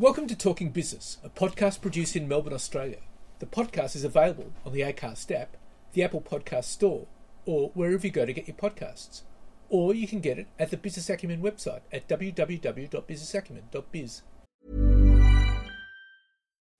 Welcome to Talking Business, a podcast produced in Melbourne, Australia. The podcast is available on the Acast app, the Apple Podcast Store, or wherever you go to get your podcasts. Or you can get it at the Business Acumen website at www.businessacumen.biz.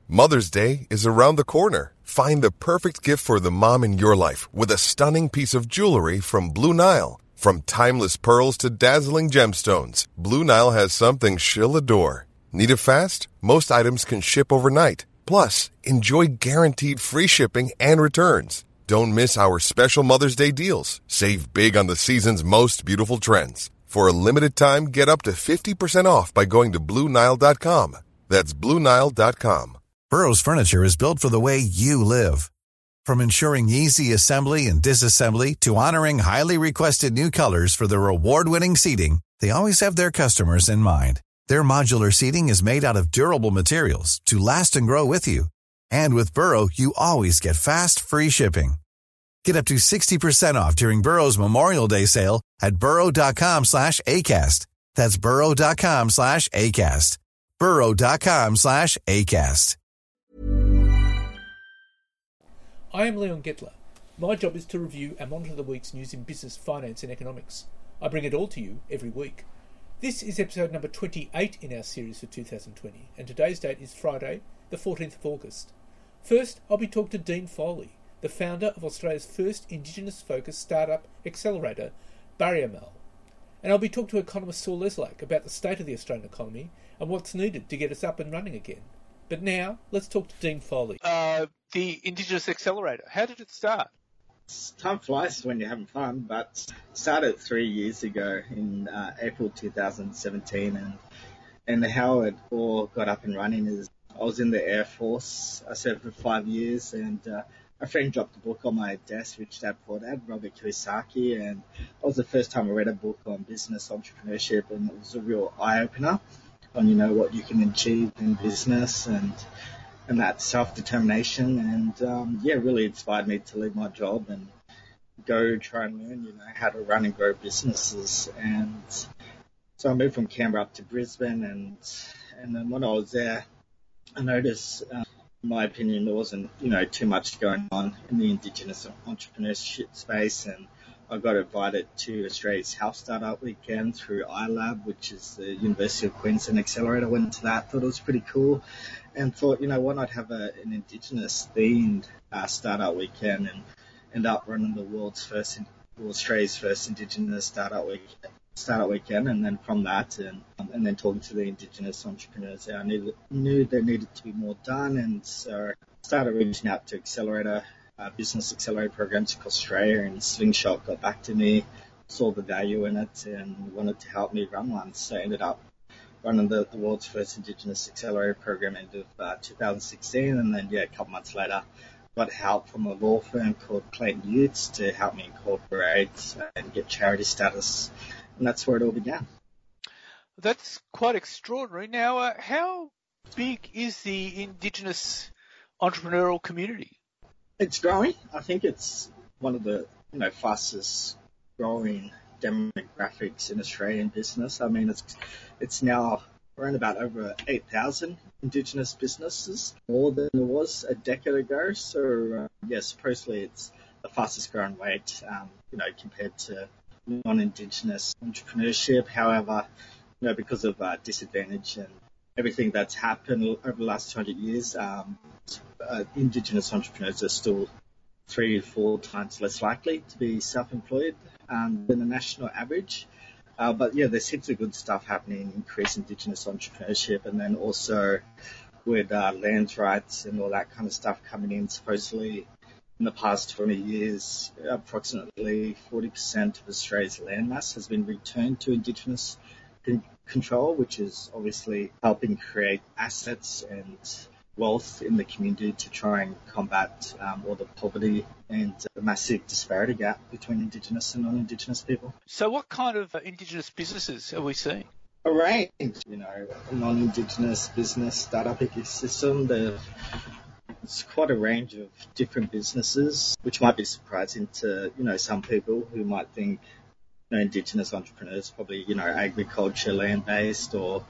Mother's Day is around the corner. Find the perfect gift for the mom in your life with a stunning piece of jewelry from Blue Nile. From timeless pearls to dazzling gemstones, Blue Nile has something she'll adore. Need it fast? Most items can ship overnight. Plus, enjoy guaranteed free shipping and returns. Don't miss our special Mother's Day deals. Save big on the season's most beautiful trends. For a limited time, get up to 50% off by going to BlueNile.com. That's BlueNile.com. Burrow's furniture is built for the way you live. From ensuring easy assembly and disassembly to honoring highly requested new colors for their award-winning seating, they always have their customers in mind. Their modular seating is made out of durable materials to last and grow with you. And with Burrow, you always get fast, free shipping. Get up to 60% off during Burrow's Memorial Day sale at burrow.com slash ACAST. That's burrow.com slash ACAST. burrow.com slash ACAST. I am Leon Gettler. My job is to review and monitor the week's news in business, finance, and economics. I bring it all to you every week. This is episode number 28 in our series for 2020, and today's date is Friday, the 14th of August. First, I'll be talking to Dean Foley, the founder of Australia's first Indigenous focused startup accelerator, Barayamal. And I'll be talking to economist Saul Eslake about the state of the Australian economy and what's needed to get us up and running again. But now, let's talk to Dean Foley. Uh, the Indigenous Accelerator, how did it start? Time flies when you're having fun, but started three years ago in uh, April 2017, and and how it all got up and running is I was in the Air Force. I served for five years, and uh, a friend dropped a book on my desk, which Dad Poor Dad, Robert Kiyosaki, and it was the first time I read a book on business entrepreneurship, and it was a real eye opener on you know what you can achieve in business and and that self determination, and um, yeah, really inspired me to leave my job and go try and learn, you know, how to run and grow businesses. And so I moved from Canberra up to Brisbane, and and then when I was there, I noticed, uh, in my opinion, there wasn't you know too much going on in the Indigenous entrepreneurship space, and I got invited to Australia's Health Startup Weekend through iLab, which is the University of Queensland Accelerator. Went to that, thought it was pretty cool, and thought, you know, why not have a, an Indigenous themed uh, startup weekend and end up running the world's first, well, Australia's first Indigenous startup week, startup weekend, and then from that, and and then talking to the Indigenous entrepreneurs, I knew, knew there needed to be more done, and so started reaching out to Accelerator uh, business accelerator programs across Australia, and Slingshot got back to me, saw the value in it, and wanted to help me run one. So I ended up running the, the world's first Indigenous accelerator program end of uh, 2016, and then yeah, a couple months later, got help from a law firm called Clayton Utz to help me incorporate and get charity status, and that's where it all began. That's quite extraordinary. Now, uh, how big is the Indigenous entrepreneurial community? It's growing. I think it's one of the you know fastest growing demographics in Australian business. I mean, it's it's now around about over 8,000 Indigenous businesses, more than there was a decade ago. So uh, yes, supposedly it's the fastest growing rate, um, you know, compared to non-Indigenous entrepreneurship. However, you know, because of uh, disadvantage and everything that's happened over the last 200 years, um, uh, Indigenous entrepreneurs are still three to four times less likely to be self-employed um, than the national average. Uh, but yeah, there's heaps of good stuff happening, increase Indigenous entrepreneurship, and then also with uh, land rights and all that kind of stuff coming in. Supposedly, in the past 20 years, approximately 40% of Australia's landmass has been returned to Indigenous control, which is obviously helping create assets and wealth in the community to try and combat um, all the poverty and the massive disparity gap between Indigenous and non-Indigenous people. So, what kind of uh, Indigenous businesses are we seeing? A range, you know, non-Indigenous business startup ecosystem. The, it's quite a range of different businesses, which might be surprising to you know some people who might think know, Indigenous entrepreneurs probably you know agriculture, land-based, or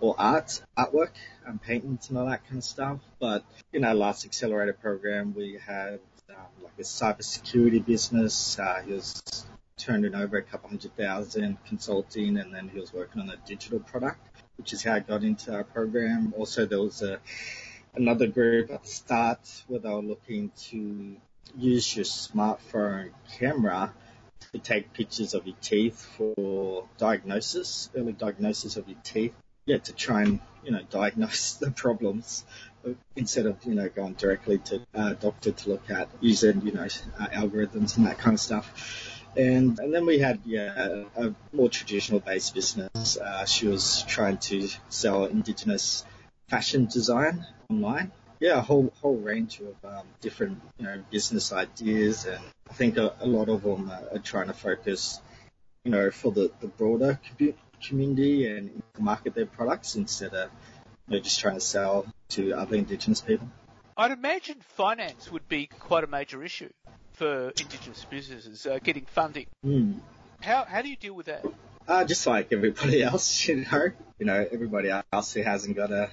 or art, artwork, and paintings and all that kind of stuff. But in our last accelerator program, we had um, like a cybersecurity business. Uh, he was turning over a couple hundred thousand consulting, and then he was working on a digital product, which is how I got into our program. Also, there was a another group at the start where they were looking to use your smartphone camera to take pictures of your teeth for diagnosis, early diagnosis of your teeth yeah, to try and you know diagnose the problems instead of you know going directly to a doctor to look at using you know uh, algorithms and that kind of stuff. And and then we had yeah a, a more traditional based business. Uh, she was trying to sell indigenous fashion design online. Yeah, a whole whole range of um, different you know business ideas, and I think a, a lot of them are, are trying to focus you know for the the broader community and market their products instead of you know, just trying to sell to other Indigenous people. I'd imagine finance would be quite a major issue for Indigenous businesses, uh, getting funding. Mm. How, how do you deal with that? Uh, just like everybody else, you know, you know, everybody else who hasn't got a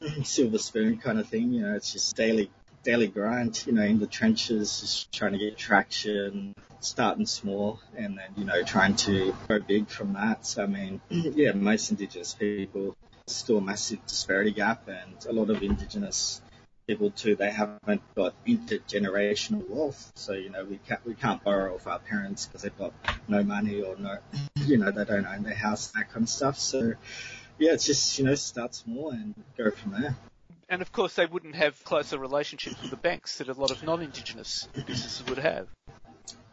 silver spoon kind of thing, you know, it's just daily daily grind, you know, in the trenches, just trying to get traction, starting small, and then, you know, trying to grow big from that. So, I mean, yeah, most Indigenous people, still a massive disparity gap, and a lot of Indigenous people too, they haven't got intergenerational wealth. So, you know, we can't, we can't borrow off our parents because they've got no money or no, you know, they don't own their house, that kind of stuff. So, yeah, it's just, you know, start small and go from there. And of course, they wouldn't have closer relationships with the banks that a lot of non-Indigenous businesses would have.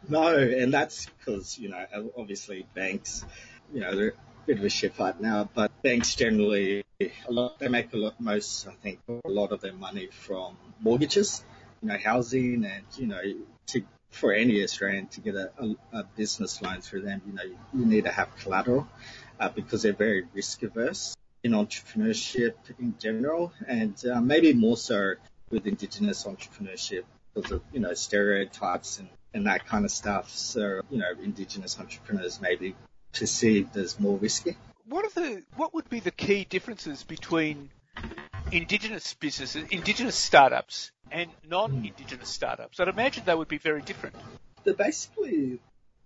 No, and that's because, you know, obviously banks, you know, they're a bit of a shit fight now, but banks generally, a lot, they make a lot, most, I think, a lot of their money from mortgages, you know, housing and, you know, to, for any Australian to get a, a, a business loan through them, you know, you need to have collateral uh, because they're very risk averse in entrepreneurship in general, and uh, maybe more so with Indigenous entrepreneurship because of you know stereotypes and, and that kind of stuff. So you know, Indigenous entrepreneurs may be perceived as more risky. What are the what would be the key differences between Indigenous businesses, Indigenous startups, and non-Indigenous startups? I'd imagine they would be very different. They're basically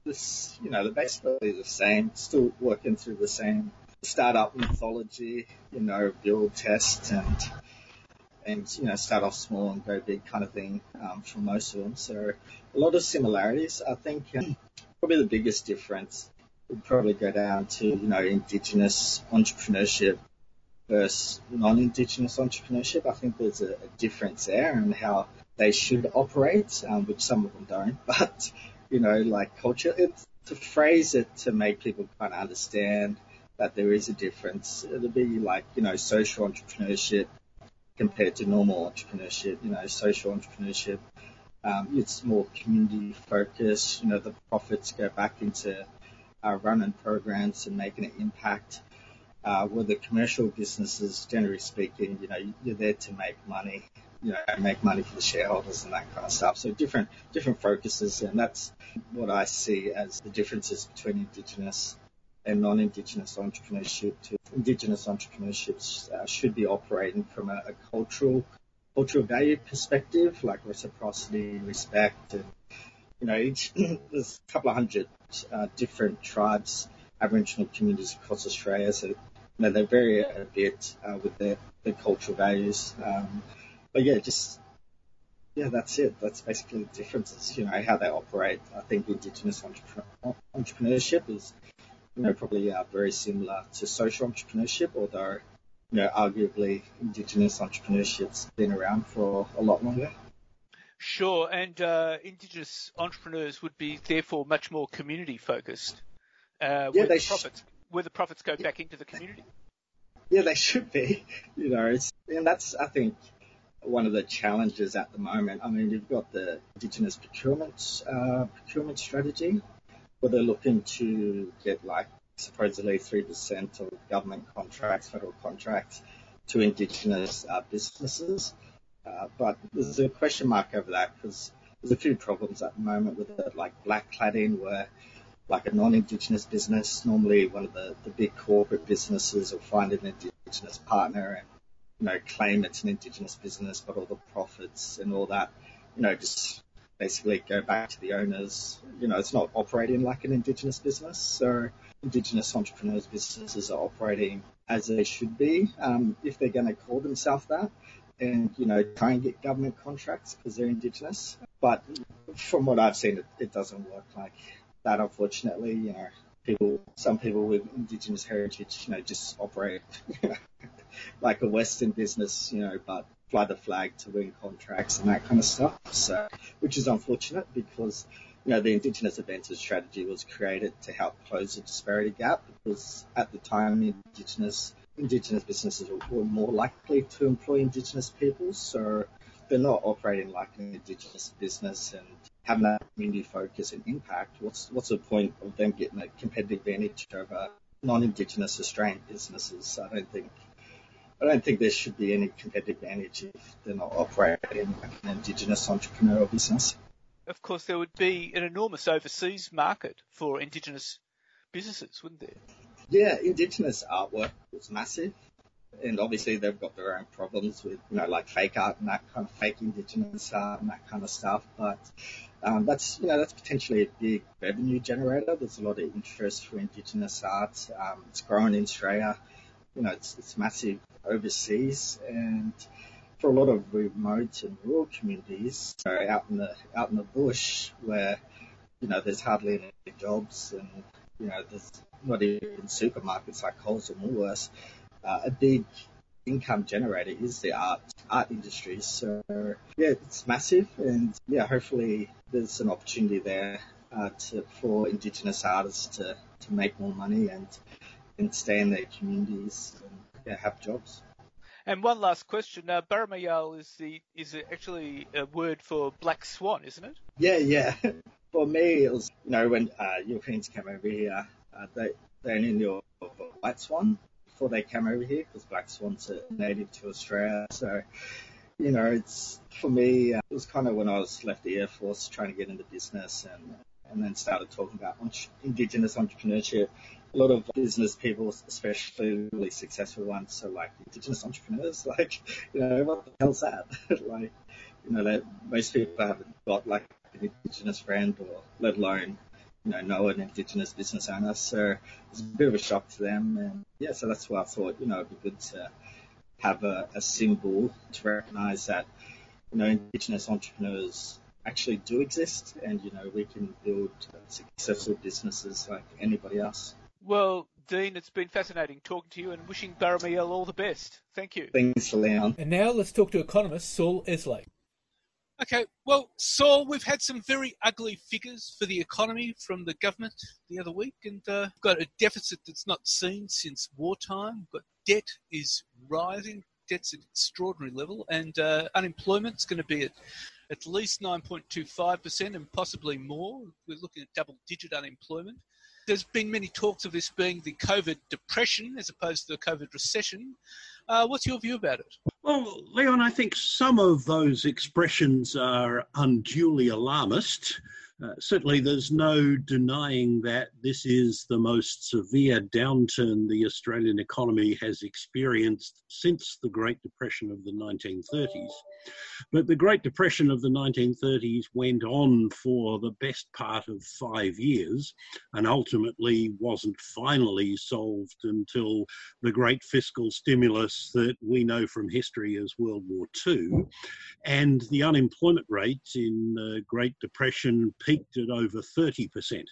this, you know, they're basically the same, still working through the same startup mythology, you know, build, test, and and you know start off small and go big kind of thing um, for most of them. So a lot of similarities. I think um, probably the biggest difference would probably go down to you know indigenous entrepreneurship versus non-indigenous entrepreneurship. I think there's a, a difference there and how they should operate, um, which some of them don't. But you know, like culture, it's to phrase it to make people kind of understand that there is a difference. It'll be like, you know, social entrepreneurship compared to normal entrepreneurship. You know, social entrepreneurship, um, it's more community focused. You know, the profits go back into uh, running programs and making an impact. Uh, where the commercial businesses, generally speaking, you know, you're there to make money, you know, make money for the shareholders and that kind of stuff. So different, different focuses, and that's what I see as the differences between Indigenous and non-Indigenous entrepreneurship to Indigenous entrepreneurship uh, should be operating from a, a, cultural cultural value perspective, like reciprocity, respect, and you know, each there's a couple of hundred uh, different tribes, Aboriginal communities across Australia, so you know, they vary a bit uh, with their, their cultural values. Um, but yeah, just yeah, that's it. That's basically the differences. You know how they operate. I think Indigenous entrepreneur, entrepreneurship is, you know, probably uh, very similar to social entrepreneurship, although you know, arguably Indigenous entrepreneurship's been around for a lot longer. Sure, and uh, Indigenous entrepreneurs would be therefore much more community focused. Uh, yeah, they the profits, sh- where the profits go back into the community. Yeah, they should be. You know, and that's I think one of the challenges at the moment. I mean, you've got the Indigenous procurement uh, procurement strategy, where they're looking to get like supposedly 3% of government contracts, federal contracts, to Indigenous uh, businesses. Uh, but there's a question mark over that because there's a few problems at the moment with it, like black cladding, where like a non-Indigenous business, normally one of the, the big corporate businesses will find an Indigenous partner and you know claim it's an Indigenous business, but all the profits and all that, you know, just basically go back to the owners. You know, it's not operating like an Indigenous business, so Indigenous entrepreneurs businesses are operating as they should be um, if they're going to call themselves that and, you know, try and get government contracts because they're Indigenous. But from what I've seen, it, it doesn't work like that, unfortunately. You know, people, some people with Indigenous heritage, you know, just operate like a Western business, you know, but fly the flag to win contracts and that kind of stuff. So, which is unfortunate because you know, the Indigenous Advances strategy was created to help close the disparity gap because at the time Indigenous Indigenous businesses were more likely to employ Indigenous people, so they're not operating like an Indigenous business and having that community focus and impact. What's what's the point of them getting a competitive advantage over non-Indigenous Australian businesses? I don't think I don't think there should be any competitive advantage if they're not operating like an Indigenous entrepreneurial business of course, there would be an enormous overseas market for Indigenous businesses, wouldn't there? Yeah, Indigenous artwork is massive. And obviously they've got their own problems with, you know, like fake art and that kind of fake Indigenous art and that kind of stuff. But um, that's, you know, that's potentially a big revenue generator. There's a lot of interest for Indigenous art. Um, it's growing in Australia. You know, it's, it's massive overseas. And for a lot of remote and rural communities, so out in the out in the bush where you know there's hardly any jobs and you know there's not even supermarkets like Coles or Woolworths, uh, a big income generator is the art art industry. So yeah, it's massive, and yeah, hopefully there's an opportunity there uh, to, for Indigenous artists to, to make more money and and stay in their communities and yeah, have jobs. And one last question: uh, Barayamal is the is actually a word for black swan, isn't it? Yeah, yeah. For me, it was you know when uh, Europeans came over here, uh, they they only knew of white swan before they came over here because black swans are native to Australia. So you know, it's for me. Uh, it was kind of when I was left the air force, trying to get into business, and and then started talking about indigenous entrepreneurship a lot of business people, especially really successful ones, so like indigenous entrepreneurs. Like, you know, what the hell's that? like, you know, that most people haven't got like an indigenous friend or let alone, you know, know an indigenous business owner. So it's a bit of a shock to them. And yeah, so that's why I thought, you know, it'd be good to have a, a symbol to recognize that, you know, indigenous entrepreneurs actually do exist and, you know, we can build successful businesses like anybody else. Well, Dean, it's been fascinating talking to you and wishing Barayamal all the best. Thank you. Thanks, Leon. And now let's talk to economist Saul Eslake. Okay, well, Saul, we've had some very ugly figures for the economy from the government the other week, and uh, got a deficit that's not seen since wartime. We've got debt is rising, debt's at extraordinary level, and uh, unemployment's going to be at at least 9.25% and possibly more. We're looking at double digit unemployment. There's been many talks of this being the COVID depression as opposed to the COVID recession. Uh, what's your view about it? Well, Leon, I think some of those expressions are unduly alarmist. Uh, certainly, there's no denying that this is the most severe downturn the Australian economy has experienced since the Great Depression of the 1930s. But the Great Depression of the 1930s went on for the best part of five years and ultimately wasn't finally solved until the great fiscal stimulus that we know from history as World War II. And the unemployment rate in the Great Depression peaked at over 30%.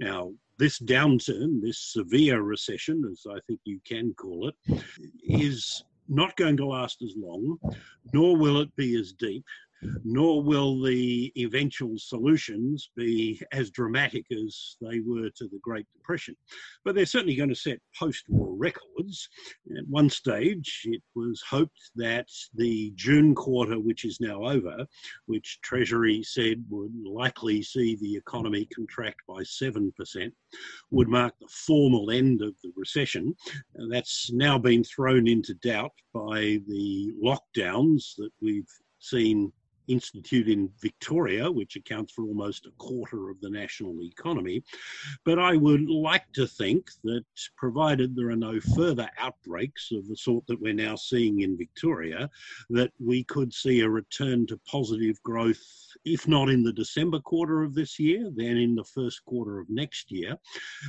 Now, this downturn, this severe recession, as I think you can call it, is not going to last as long, nor will it be as deep, nor will the eventual solutions be as dramatic as they were to the Great Depression. But they're certainly going to set post war records. At one stage, it was hoped that the June quarter, which is now over, which Treasury said would likely see the economy contract by 7%, would mark the formal end of the recession. That's now been thrown into doubt by the lockdowns that we've seen institute in Victoria, which accounts for almost a quarter of the national economy. But I would like to think that, provided there are no further outbreaks of the sort that we're now seeing in Victoria, that we could see a return to positive growth, if not in the December quarter of this year, then in the first quarter of next year.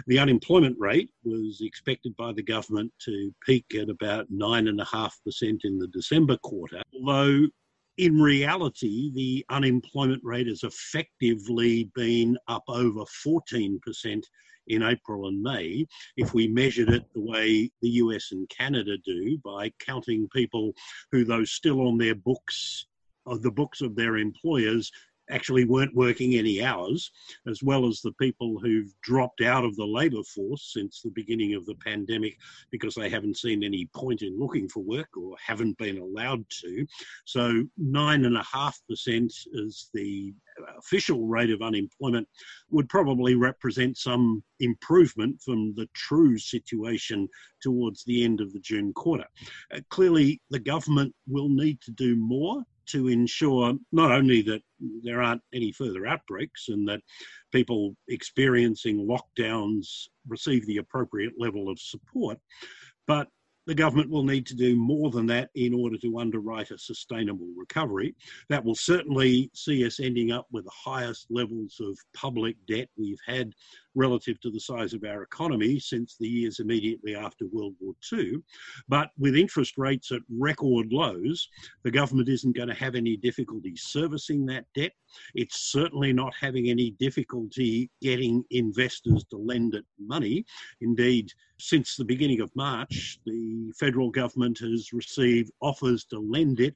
The unemployment rate was expected by the government to peak at about 9.5% in the December quarter, although in reality, the unemployment rate has effectively been up over 14% in April and May. If we measured it the way the US and Canada do by counting people who, though still on their books, of the books of their employers, actually weren't working any hours, as well as the people who've dropped out of the labour force since the beginning of the pandemic because they haven't seen any point in looking for work or haven't been allowed to. So, 9.5% is the official rate of unemployment, would probably represent some improvement from the true situation towards the end of the June quarter. Uh, clearly, the government will need to do more to ensure not only that there aren't any further outbreaks and that people experiencing lockdowns receive the appropriate level of support, but the government will need to do more than that in order to underwrite a sustainable recovery. That will certainly see us ending up with the highest levels of public debt we've had relative to the size of our economy since the years immediately after World War II. But with interest rates at record lows, the government isn't going to have any difficulty servicing that debt. It's certainly not having any difficulty getting investors to lend it money. Indeed, since the beginning of March, the federal government has received offers to lend it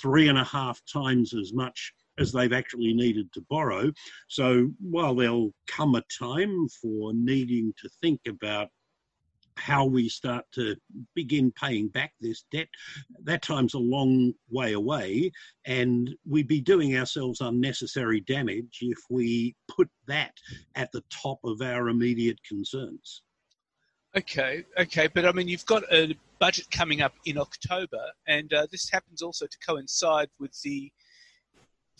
three and a half times as much as they've actually needed to borrow. So while there'll come a time for needing to think about how we start to begin paying back this debt, that time's a long way away, and we'd be doing ourselves unnecessary damage if we put that at the top of our immediate concerns. Okay, okay, but I mean, you've got a budget coming up in October, and uh, this happens also to coincide with the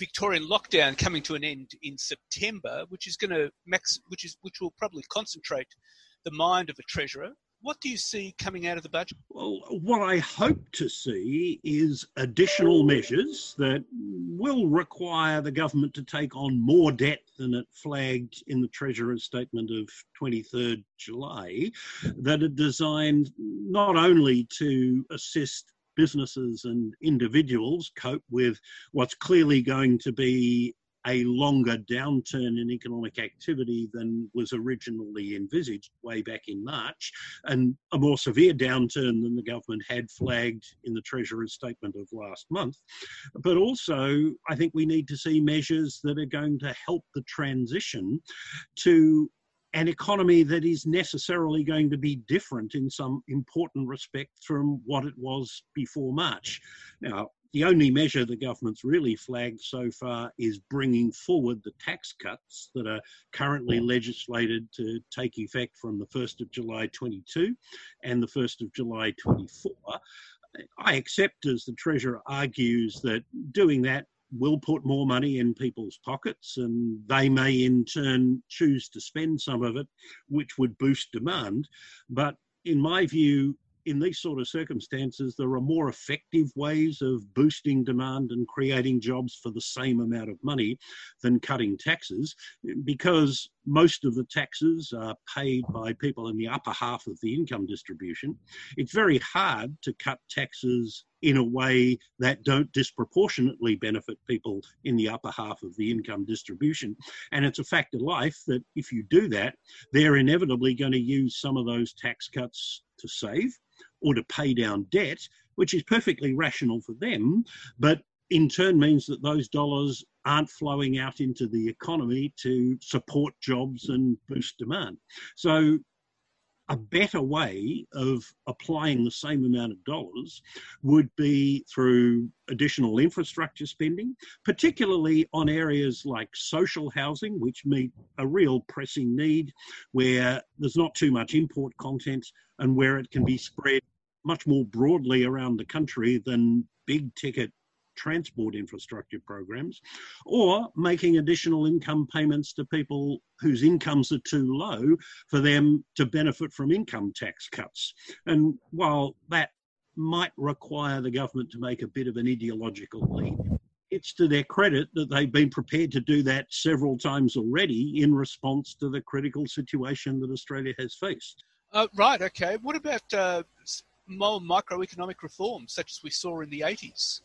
Victorian lockdown coming to an end in September, which is going to max, which is which will probably concentrate the mind of a treasurer. What do you see coming out of the budget? Well, what I hope to see is additional measures that will require the government to take on more debt than it flagged in the Treasurer's statement of 23rd July, that are designed not only to assist businesses and individuals cope with what's clearly going to be a longer downturn in economic activity than was originally envisaged way back in March, and a more severe downturn than the government had flagged in the Treasurer's statement of last month. But also, I think we need to see measures that are going to help the transition to an economy that is necessarily going to be different in some important respect from what it was before March. Now, the only measure the government's really flagged so far is bringing forward the tax cuts that are currently legislated to take effect from the 1st of July 22 and the 1st of July 24. I accept, as the Treasurer argues, that doing that will put more money in people's pockets and they may in turn choose to spend some of it, which would boost demand. But in my view, in these sort of circumstances, there are more effective ways of boosting demand and creating jobs for the same amount of money than cutting taxes because most of the taxes are paid by people in the upper half of the income distribution. It's very hard to cut taxes in a way that don't disproportionately benefit people in the upper half of the income distribution. And it's a fact of life that if you do that, they're inevitably going to use some of those tax cuts to save or to pay down debt, which is perfectly rational for them, but in turn means that those dollars aren't flowing out into the economy to support jobs and boost demand. So a better way of applying the same amount of dollars would be through additional infrastructure spending, particularly on areas like social housing, which meet a real pressing need where there's not too much import content and where it can be spread much more broadly around the country than big ticket transport infrastructure programs, or making additional income payments to people whose incomes are too low for them to benefit from income tax cuts. And while that might require the government to make a bit of an ideological leap, it's to their credit that they've been prepared to do that several times already in response to the critical situation that Australia has faced. Uh, right, okay. What about uh, more microeconomic reforms, such as we saw in the 80s?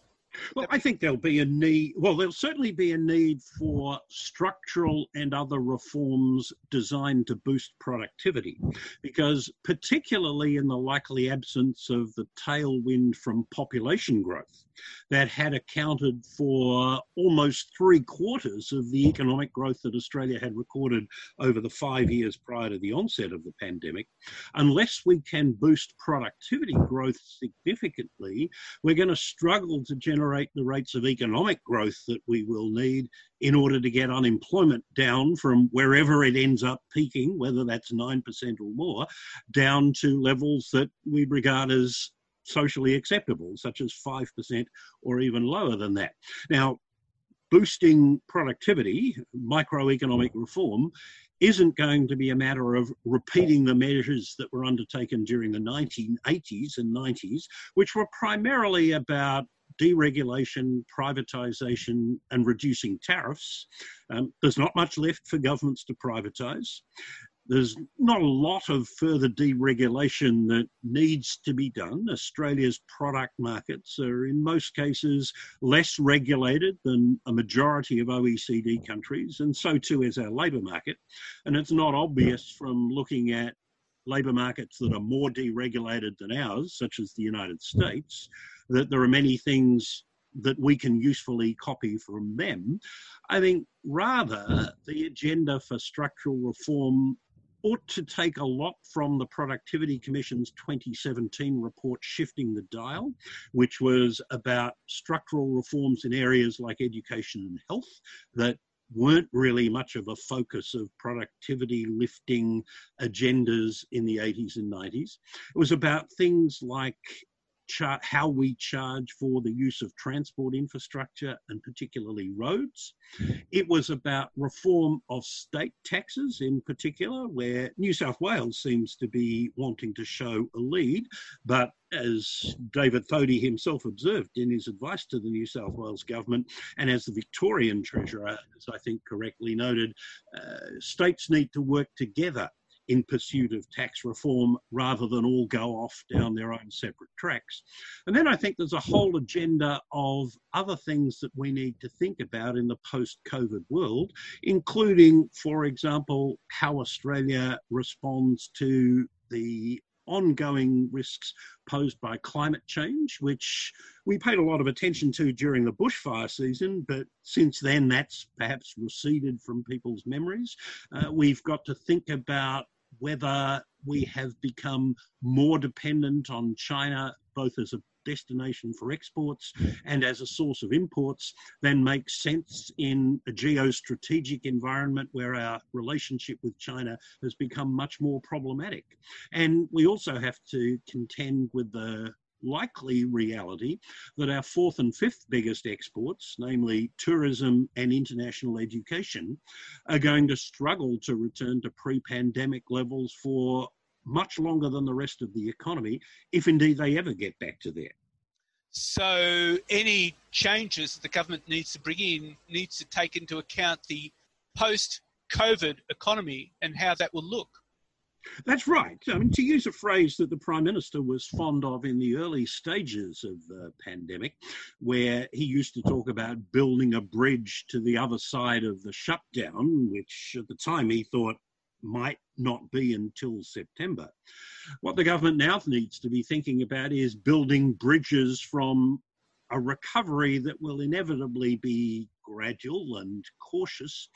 Well, I think there'll be a need, well, there'll certainly be a need for structural and other reforms designed to boost productivity, because particularly in the likely absence of the tailwind from population growth, that had accounted for almost three quarters of the economic growth that Australia had recorded over the five years prior to the onset of the pandemic. Unless we can boost productivity growth significantly, we're going to struggle to generate the rates of economic growth that we will need in order to get unemployment down from wherever it ends up peaking, whether that's 9% or more, down to levels that we regard as socially acceptable, such as 5% or even lower than that. Now, boosting productivity, microeconomic reform, isn't going to be a matter of repeating the measures that were undertaken during the 1980s and 90s, which were primarily about deregulation, privatisation, and reducing tariffs. Um, there's not much left for governments to privatise there's not a lot of further deregulation that needs to be done. Australia's product markets are, in most cases, less regulated than a majority of OECD countries, and so too is our labour market. And it's not obvious from looking at labour markets that are more deregulated than ours, such as the United States, that there are many things that we can usefully copy from them. I think rather the agenda for structural reform ought to take a lot from the Productivity Commission's 2017 report, Shifting the Dial, which was about structural reforms in areas like education and health that weren't really much of a focus of productivity lifting agendas in the 80s and 90s. It was about things like char- how we charge for the use of transport infrastructure and particularly roads. It was about reform of state taxes in particular, where New South Wales seems to be wanting to show a lead, but as David Thodey himself observed in his advice to the New South Wales government, and as the Victorian Treasurer, as I think correctly noted, uh, states need to work together in pursuit of tax reform rather than all go off down their own separate tracks. And then I think there's a whole agenda of other things that we need to think about in the post COVID world, including, for example, how Australia responds to the ongoing risks posed by climate change, which we paid a lot of attention to during the bushfire season, but since then that's perhaps receded from people's memories. Uh, we've got to think about whether we have become more dependent on China, both as a destination for exports and as a source of imports, than makes sense in a geostrategic environment where our relationship with China has become much more problematic. And we also have to contend with the likely reality that our fourth and fifth biggest exports, namely tourism and international education, are going to struggle to return to pre pandemic levels for much longer than the rest of the economy, if indeed they ever get back to there. So, any changes that the government needs to bring in needs to take into account the post COVID economy and how that will look. That's right. I mean, to use a phrase that the Prime Minister was fond of in the early stages of the pandemic, where he used to talk about building a bridge to the other side of the shutdown, which at the time he thought might not be until September. What the government now needs to be thinking about is building bridges from a recovery that will inevitably be gradual and cautious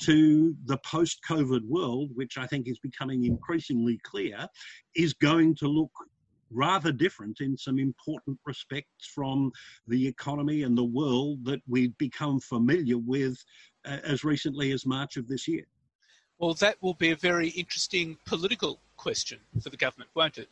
to the post COVID world, which I think is becoming increasingly clear, is going to look rather different in some important respects from the economy and the world that we've become familiar with uh, as recently as March of this year. Well, that will be a very interesting political question for the government, won't it?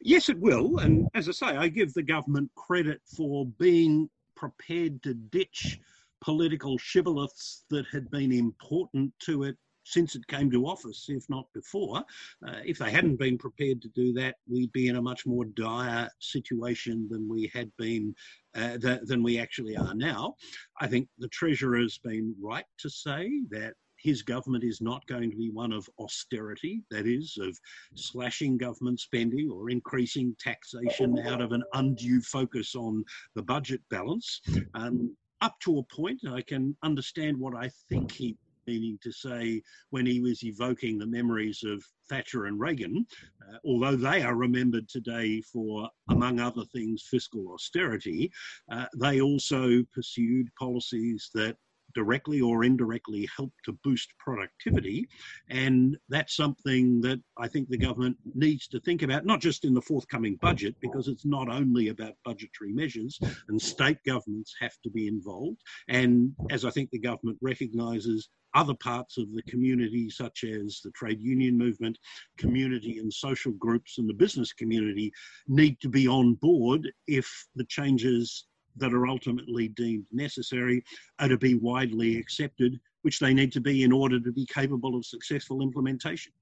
Yes, it will. And as I say, I give the government credit for being prepared to ditch political shibboleths that had been important to it since it came to office, if not before. Uh, if they hadn't been prepared to do that, we'd be in a much more dire situation than we had been, uh, th- than we actually are now. I think the Treasurer has been right to say that his government is not going to be one of austerity, that is, of slashing government spending or increasing taxation out of an undue focus on the budget balance. Um, up to a point, I can understand what I think he meaning to say when he was evoking the memories of Thatcher and Reagan, uh, although they are remembered today for, among other things, fiscal austerity, uh, they also pursued policies that directly or indirectly help to boost productivity. And that's something that I think the government needs to think about, not just in the forthcoming budget, because it's not only about budgetary measures, and state governments have to be involved. And as I think the government recognises, other parts of the community, such as the trade union movement, community and social groups, and the business community, need to be on board if the changes that are ultimately deemed necessary are to be widely accepted, which they need to be in order to be capable of successful implementation.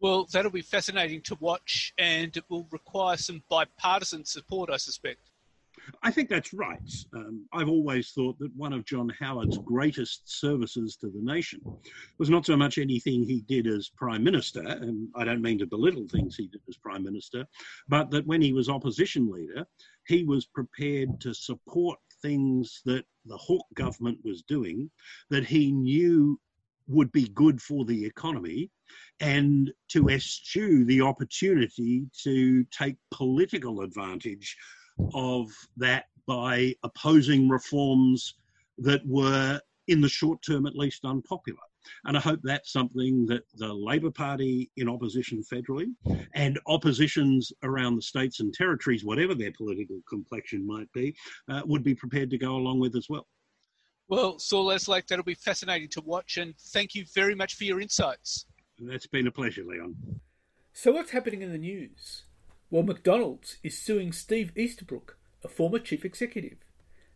Well, that'll be fascinating to watch, and it will require some bipartisan support, I suspect. I think that's right. Um, I've always thought that one of John Howard's greatest services to the nation was not so much anything he did as Prime Minister, and I don't mean to belittle things he did as Prime Minister, but that when he was opposition leader, he was prepared to support things that the Hawke government was doing that he knew would be good for the economy and to eschew the opportunity to take political advantage of that by opposing reforms that were, in the short term at least, unpopular. And I hope that's something that the Labor Party in opposition federally and oppositions around the states and territories, whatever their political complexion might be, uh, would be prepared to go along with as well. Well, Saul Eslake, that'll be fascinating to watch, and thank you very much for your insights. That's been a pleasure, Leon. So, what's happening in the news? Well, McDonald's is suing Steve Easterbrook, a former chief executive.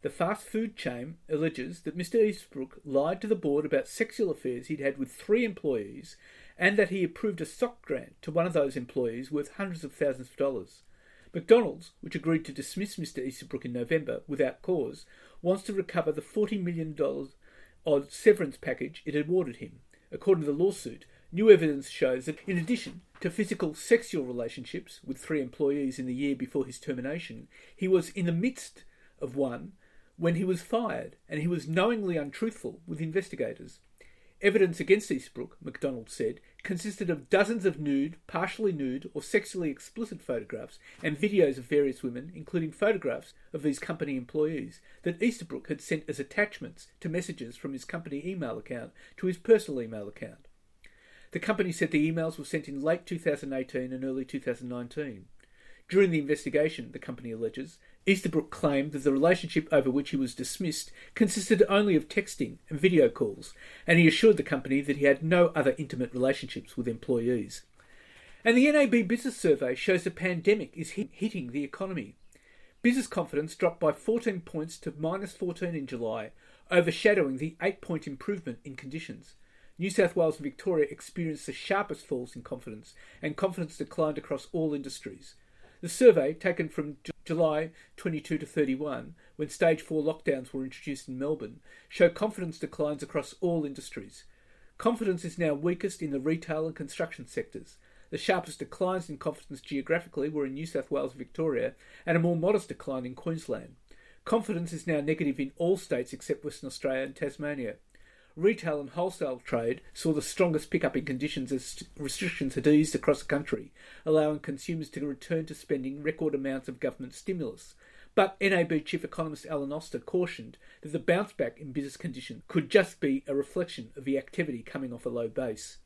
The fast food chain alleges that Mr. Easterbrook lied to the board about sexual affairs he'd had with three employees and that he approved a stock grant to one of those employees worth hundreds of thousands of dollars. McDonald's, which agreed to dismiss Mr. Easterbrook in November without cause, wants to recover the $40 million odd severance package it awarded him. According to the lawsuit, new evidence shows that in addition to physical sexual relationships with three employees in the year before his termination, he was in the midst of one when he was fired, and he was knowingly untruthful with investigators. Evidence against Easterbrook, McDonald said, consisted of dozens of nude, partially nude, or sexually explicit photographs and videos of various women, including photographs of these company employees, that Easterbrook had sent as attachments to messages from his company email account to his personal email account. The company said the emails were sent in late 2018 and early 2019. During the investigation, the company alleges, Easterbrook claimed that the relationship over which he was dismissed consisted only of texting and video calls, and he assured the company that he had no other intimate relationships with employees. And the NAB Business Survey shows the pandemic is hit, hitting the economy. Business confidence dropped by 14 points to minus 14 in July, overshadowing the 8 point improvement in conditions. New South Wales and Victoria experienced the sharpest falls in confidence, and confidence declined across all industries. The survey, taken from July 22 to 31, when stage 4 lockdowns were introduced in Melbourne, show confidence declines across all industries. Confidence is now weakest in the retail and construction sectors. The sharpest declines in confidence geographically were in New South Wales and Victoria, and a more modest decline in Queensland. Confidence is now negative in all states except Western Australia and Tasmania. Retail and wholesale trade saw the strongest pickup in conditions as restrictions had eased across the country, allowing consumers to return to spending record amounts of government stimulus. But NAB Chief Economist Alan Oster cautioned that the bounce back in business conditions could just be a reflection of the activity coming off a low base.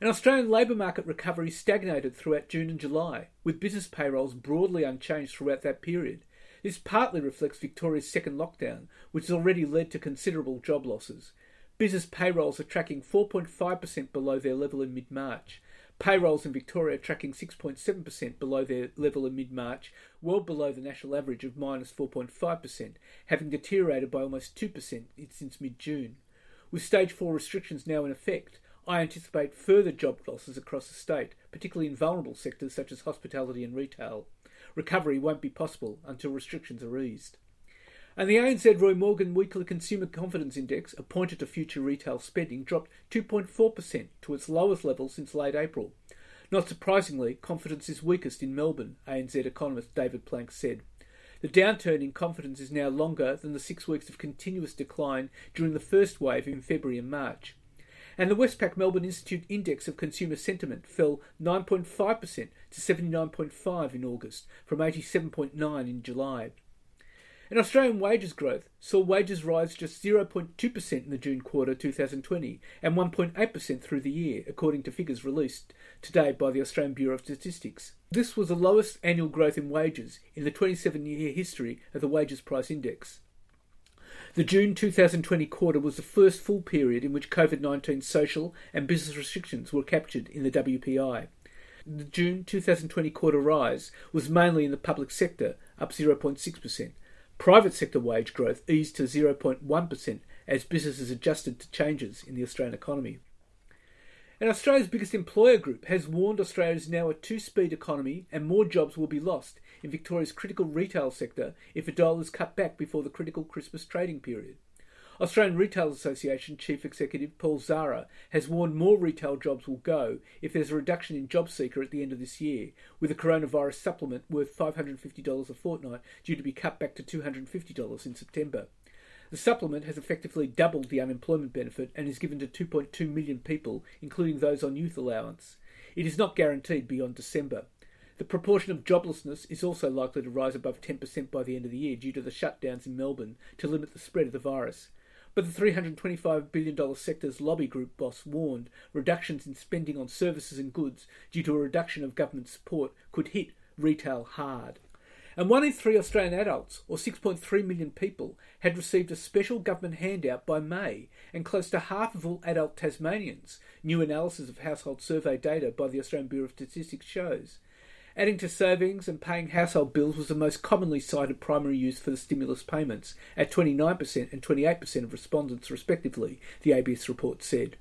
An Australian labour market recovery stagnated throughout June and July, with business payrolls broadly unchanged throughout that period. This partly reflects Victoria's second lockdown, which has already led to considerable job losses. Business payrolls are tracking 4.5% below their level in mid March. Payrolls in Victoria are tracking 6.7% below their level in mid March, well below the national average of minus 4.5%, having deteriorated by almost 2% since mid June. With stage 4 restrictions now in effect, I anticipate further job losses across the state, particularly in vulnerable sectors such as hospitality and retail. Recovery won't be possible until restrictions are eased. And the ANZ Roy Morgan Weekly Consumer Confidence Index, appointed to future retail spending, dropped 2.4% to its lowest level since late April. Not surprisingly, confidence is weakest in Melbourne, ANZ economist David Plank said. The downturn in confidence is now longer than the six weeks of continuous decline during the first wave in February and March. And the Westpac Melbourne Institute Index of Consumer Sentiment fell 9.5% to 79.5 in August, from 87.9 in July. And Australian wages growth saw wages rise just 0.2% in the June quarter 2020 and 1.8% through the year, according to figures released today by the Australian Bureau of Statistics. This was the lowest annual growth in wages in the 27 year history of the Wages Price Index. The June 2020 quarter was the first full period in which COVID 19 social and business restrictions were captured in the WPI. The June 2020 quarter rise was mainly in the public sector, up 0.6%. Private sector wage growth eased to 0.1% as businesses adjusted to changes in the Australian economy. And Australia's biggest employer group has warned Australia is now a two speed economy and more jobs will be lost in Victoria's critical retail sector if a dollar is cut back before the critical Christmas trading period. Australian Retail Association Chief Executive Paul Zahra has warned more retail jobs will go if there's a reduction in JobSeeker at the end of this year, with a coronavirus supplement worth $550 a fortnight due to be cut back to $250 in September. The supplement has effectively doubled the unemployment benefit and is given to 2.2 million people, including those on youth allowance. It is not guaranteed beyond December. The proportion of joblessness is also likely to rise above 10% by the end of the year due to the shutdowns in Melbourne to limit the spread of the virus. But the $325 billion sector's lobby group boss warned reductions in spending on services and goods due to a reduction of government support could hit retail hard. And one in three Australian adults, or 6.3 million people, had received a special government handout by May, and close to half of all adult Tasmanians, new analysis of household survey data by the Australian Bureau of Statistics shows. Adding to savings and paying household bills was the most commonly cited primary use for the stimulus payments, at 29% and 28% of respondents, respectively, the ABS report said.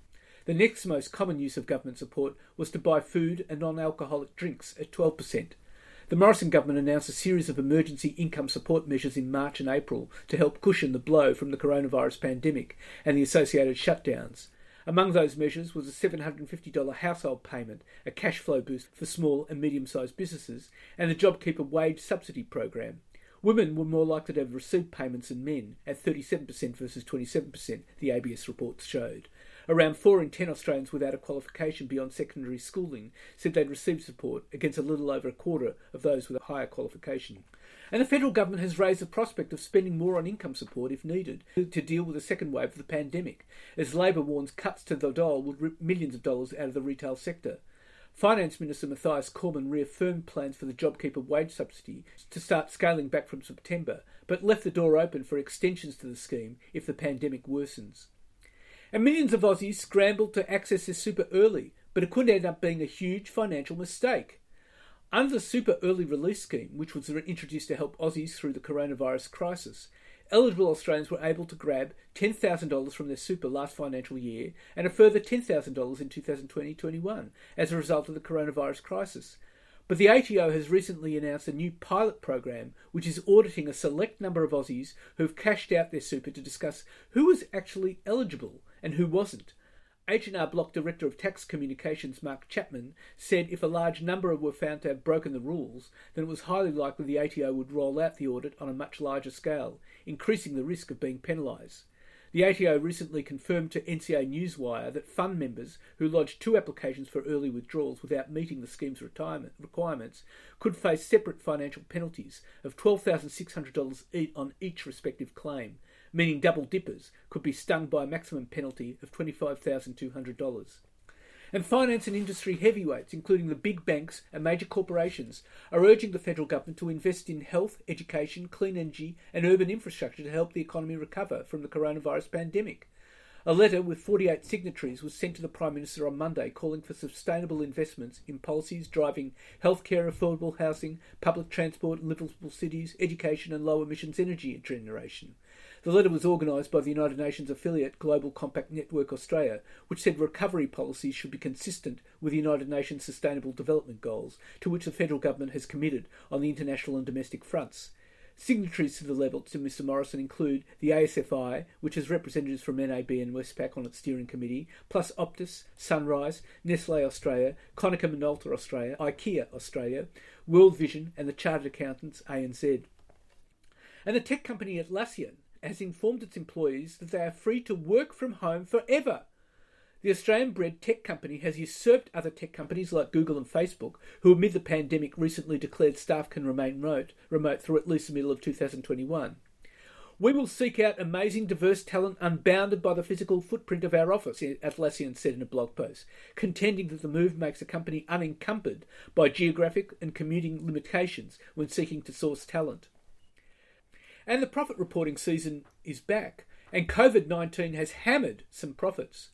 The next most common use of government support was to buy food and non alcoholic drinks at 12%. The Morrison government announced a series of emergency income support measures in March and April to help cushion the blow from the coronavirus pandemic and the associated shutdowns. Among those measures was a $750 household payment, a cash flow boost for small and medium sized businesses, and the JobKeeper wage subsidy program. Women were more likely to have received payments than men, at 37% versus 27%, the ABS reports showed. Around 4 in 10 Australians without a qualification beyond secondary schooling said they'd received support, against a little over a quarter of those with a higher qualification. And the federal government has raised the prospect of spending more on income support if needed to deal with the second wave of the pandemic, as Labor warns cuts to the dole would rip millions of dollars out of the retail sector. Finance Minister Mathias Cormann reaffirmed plans for the JobKeeper wage subsidy to start scaling back from September, but left the door open for extensions to the scheme if the pandemic worsens. And millions of Aussies scrambled to access this super early but it could end up being a huge financial mistake. Under the Super Early Release Scheme, which was introduced to help Aussies through the coronavirus crisis, eligible Australians were able to grab $10,000 from their super last financial year and a further $10,000 in 2020-21 as a result of the coronavirus crisis. But the ATO has recently announced a new pilot program which is auditing a select number of Aussies who have cashed out their super to discuss who was actually eligible and who wasn't. H&R Block Director of Tax Communications Mark Chapman said if a large number were found to have broken the rules, then it was highly likely the ATO would roll out the audit on a much larger scale, increasing the risk of being penalised. The ATO recently confirmed to NCA Newswire that fund members who lodged two applications for early withdrawals without meeting the scheme's retirement requirements could face separate financial penalties of $12,600 on each respective claim, meaning double dippers could be stung by a maximum penalty of $25,200. And finance and industry heavyweights, including the big banks and major corporations, are urging the federal government to invest in health, education, clean energy, and urban infrastructure to help the economy recover from the coronavirus pandemic. A letter with 48 signatories was sent to the Prime Minister on Monday calling for sustainable investments in policies driving healthcare, affordable housing, public transport, livable cities, education, and low emissions energy generation. The letter was organised by the United Nations affiliate Global Compact Network Australia, which said recovery policies should be consistent with the United Nations Sustainable Development Goals, to which the federal government has committed on the international and domestic fronts. Signatories to the letter to Mr Morrison include the ASFI, which has representatives from NAB and Westpac on its steering committee, plus Optus, SunRice, Nestle Australia, Konica Minolta Australia, IKEA Australia, World Vision, and the Chartered Accountants ANZ. And the tech company Atlassian has informed its employees that they are free to work from home forever. The Australian bred tech company has usurped other tech companies like Google and Facebook, who amid the pandemic recently declared staff can remain remote, remote through at least the middle of 2021. We will seek out amazing diverse talent unbounded by the physical footprint of our office, Atlassian said in a blog post, contending that the move makes the company unencumbered by geographic and commuting limitations when seeking to source talent. And the profit reporting season is back, and COVID 19 has hammered some profits.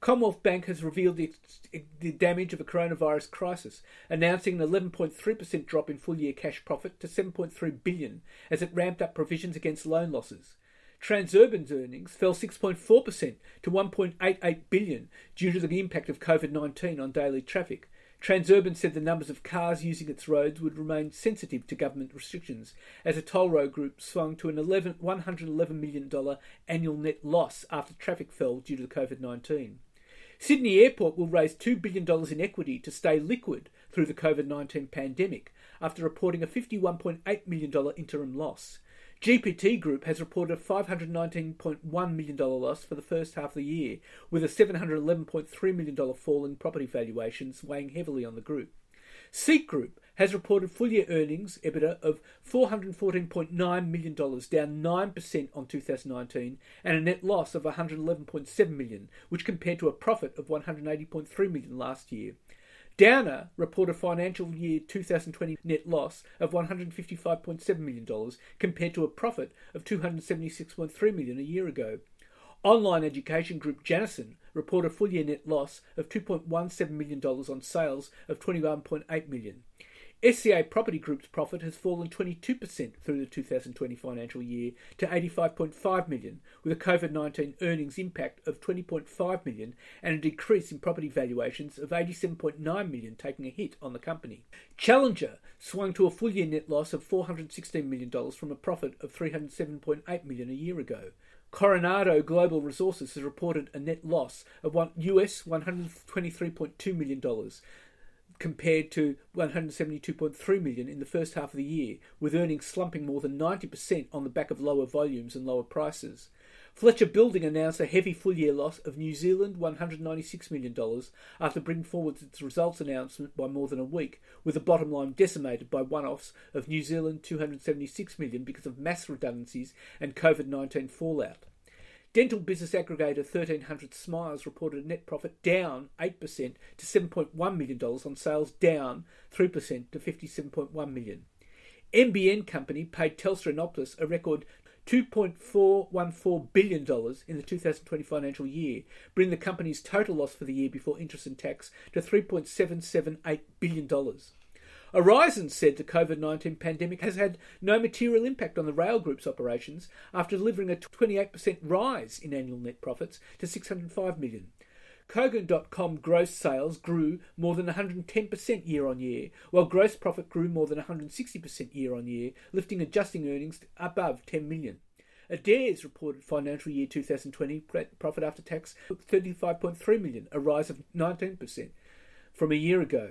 Commonwealth Bank has revealed the, the, damage of a coronavirus crisis, announcing an 11.3% drop in full year cash profit to 7.3 billion as it ramped up provisions against loan losses. Transurban's earnings fell 6.4% to 1.88 billion due to the impact of COVID-19 on daily traffic, Transurban said the numbers of cars using its roads would remain sensitive to government restrictions as a toll road group swung to an $111 million annual net loss after traffic fell due to COVID 19. Sydney Airport will raise $2 billion in equity to stay liquid through the COVID 19 pandemic after reporting a $51.8 million interim loss. GPT Group has reported a $519.1 million loss for the first half of the year, with a $711.3 million fall in property valuations weighing heavily on the group. SEEK Group has reported full year earnings EBITDA of $414.9 million, down 9% on 2019, and a net loss of 111.7 million, which compared to a profit of 180.3 million last year. Downer reported financial year 2020 net loss of $155.7 million compared to a profit of 276.3 million a year ago. Online education group Janison reported a full year net loss of $2.17 million on sales of $21.8 million. SCA Property Group's profit has fallen 22% through the 2020 financial year to 85.5 million, with a COVID-19 earnings impact of 20.5 million and a decrease in property valuations of 87.9 million taking a hit on the company. Challenger swung to a full year net loss of $416 million from a profit of 307.8 million a year ago. Coronado Global Resources has reported a net loss of US $123.2 million compared to 172.3 million in the first half of the year, with earnings slumping more than 90% on the back of lower volumes and lower prices. Fletcher Building announced a heavy full year loss of New Zealand $196 million after bringing forward its results announcement by more than a week, with the bottom line decimated by one offs of New Zealand $276 million because of mass redundancies and COVID 19 fallout. Dental business aggregator 1300 Smiles reported a net profit down 8% to $7.1 million on sales down 3% to 57.1 million. NBN company paid Telstra and Optus a record $2.414 billion in the 2020 financial year, bringing the company's total loss for the year before interest and tax to $3.778 billion. Aurizon said the COVID 19 pandemic has had no material impact on the rail group's operations after delivering a 28% rise in annual net profits to $605 million. Kogan.com gross sales grew more than 110% year on year, while gross profit grew more than 160% year on year, lifting adjusting earnings above 10 million. Adairs reported financial year 2020 profit after tax of 35.3 million, a rise of 19% from a year ago.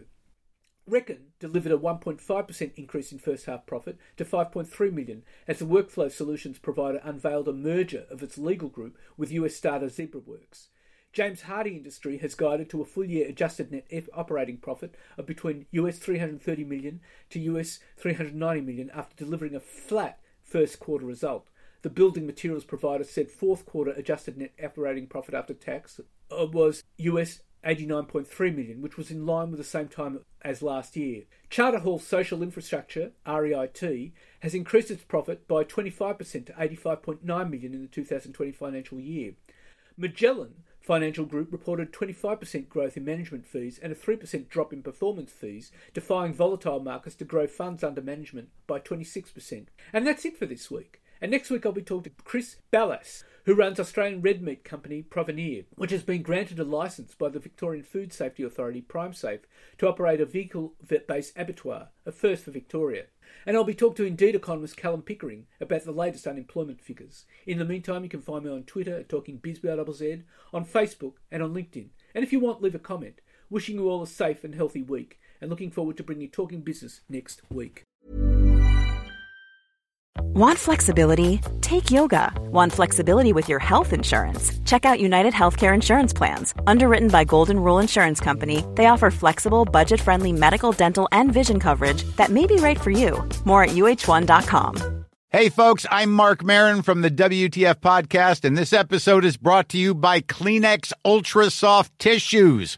Reckon delivered a 1.5% increase in first half profit to 5.3 million as the workflow solutions provider unveiled a merger of its legal group with US startup ZebraWorks. James Hardie Industry has guided to a full year adjusted net operating profit of between US 330 million to US 390 million after delivering a flat first quarter result. The building materials provider said fourth quarter adjusted net operating profit after tax uh, was US 89.3 million, which was in line with the same time as last year. Charter Hall Social Infrastructure, REIT, has increased its profit by 25% to 85.9 million in the 2020 financial year. Magellan Financial Group reported 25% growth in management fees and a 3% drop in performance fees, defying volatile markets to grow funds under management by 26%. And that's it for this week. And next week I'll be talking to Chris Balazs, who runs Australian red meat company Provenir, which has been granted a licence by the Victorian Food Safety Authority, PrimeSafe, to operate a vehicle-based abattoir, a first for Victoria. And I'll be talking to Indeed economist Callum Pickering about the latest unemployment figures. In the meantime, you can find me on Twitter at TalkingBizBLZ, on Facebook, and on LinkedIn. And if you want, leave a comment. Wishing you all a safe and healthy week, and looking forward to bringing you Talking Business next week. Want flexibility? Take yoga. Want flexibility with your health insurance? Check out United Healthcare Insurance Plans. Underwritten by Golden Rule Insurance Company, they offer flexible, budget friendly medical, dental, and vision coverage that may be right for you. More at uh1.com. Hey, folks, I'm Marc Maron from the WTF Podcast, and this episode is brought to you by Kleenex Ultra Soft Tissues